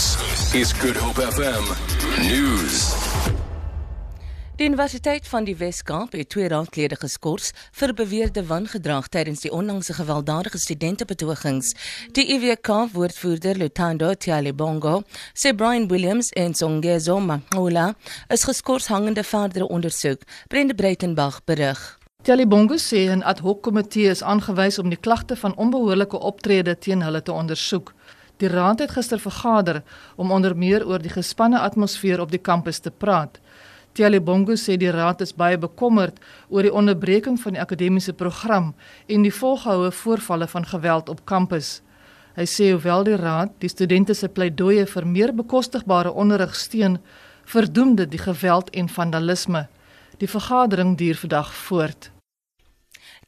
This is Good Hope FM News. Die Universiteit van die Wes-Kaap het twee raadlede geskort vir beweerde wangedrag tydens die onlangse gewelddadige studentebetogings. Die IWK-woordvoerder Lutando Tialibongo sê Brian Williams en Songezo Makula is geskort hangende verdere ondersoek. Brenda Breitenberg berig. Tialibongo sê 'n ad hoc komitee is aangewys om die klagte van onbehoorlike optrede teen hulle te ondersoek. Die raad het gister vergader om onder meer oor die gespanne atmosfeer op die kampus te praat. Tialibongo sê die raad is baie bekommerd oor die onderbreking van die akademiese program en die volgehoue voorvalle van geweld op kampus. Hy sê hoewel die raad die studente se pleidooie vir meer bekostigbare onderrig steun, verdoem dit die geweld en vandalisme. Die vergadering duur vandag voort.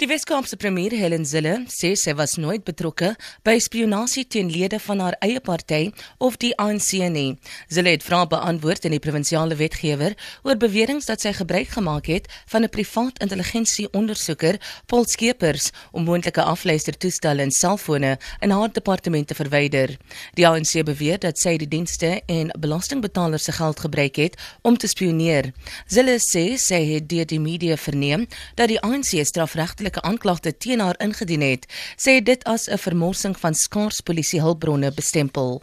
Die Weskaapse premier Helen Zille sê sy was nooit betrokke by spionasie teen lede van haar eie party of die ANC nie. Zille het vrae beantwoord in die provinsiale wetgewer oor beweringe dat sy gebruik gemaak het van 'n privaat intelligensieondersoeker, Paul Skeepers, om moontlike afluistertoestelle en selfone in haar departement te verwyder. Die ANC beweer dat sy die dienste en belastingbetalers se geld gebruik het om te spioneer. Zille sê sy het deur die media verneem dat die ANC strafregtelik persoonlike aanklagte teen haar ingedien het, sê dit as 'n vermorsing van skaars polisiehulpbronne bestempel.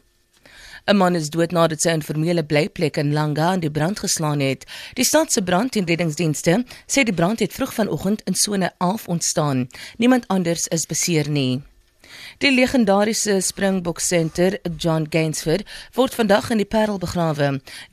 'n Man is dood nadat sy 'n informele blyplek in Langa in die brand geslaan het. Die stad se brand- en reddingsdienste sê die brand het vroeg vanoggend in sone 11 ontstaan. Niemand anders is beseer nie. Die legendariese Springbok senter John Gainsford word vandag in die Parel begrawe.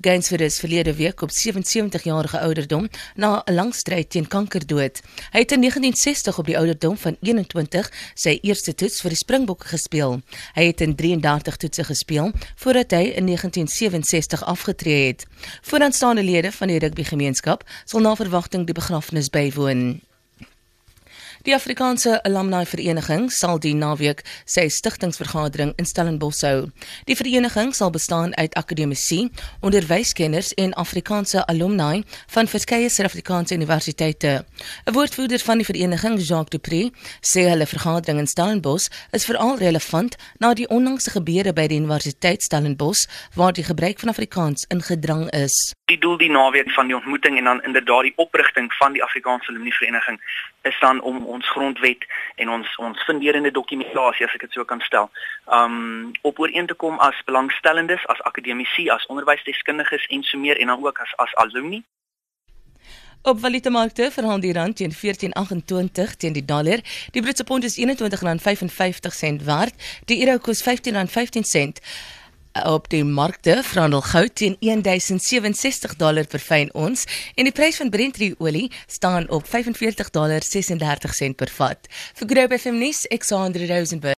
Gainsford is verlede week op 77 jarige ouderdom na 'n lang stryd teen kanker dood. Hy het in 1960 op die ouderdom van 21 sy eerste toets vir die Springbokke gespeel. Hy het in 33 toetse gespeel voordat hy in 1967 afgetree het. Vooraanstaande lede van die rugbygemeenskap sal na verwagting die begrafnis bywoon. Die Afrikaanse Alumni Vereniging sal die naweek sy stigtingsvergadering in Stellenbosch hou. Die vereniging sal bestaan uit akademici, onderwyskenners en Afrikaanse alumni van verskeie Suid-Afrikaanse universiteite. 'n Woordvoerder van die vereniging, Jacques Dupré, sê hulle vergadering in Stellenbosch is veral relevant na die onlangse gebeure by die Universiteit Stellenbosch waar die gebruik van Afrikaans ingedrang is. Die doel die naweek van die ontmoeting en dan inderdaad die oprigting van die Afrikaanse Alumni Vereniging is dan om ons grondwet en ons ons funderende dokumentasie as ek dit so kan stel, um op ooreen te kom as belangstellendes, as akademici, as onderwysdeskundiges en so meer en dan ook as as alumni. Op valutamarkte verhandel die rand teen 14.28 teen die dollar. Die Britse pond is R21.55 werd. Die euro kos R15.15 op die markte verhandel goud teen 1067 dollar per fyn ons en die prys van Brent olie staan op 45 dollar 36 sent per vat. Vir Groep FM nuus, Alexander Rosenberg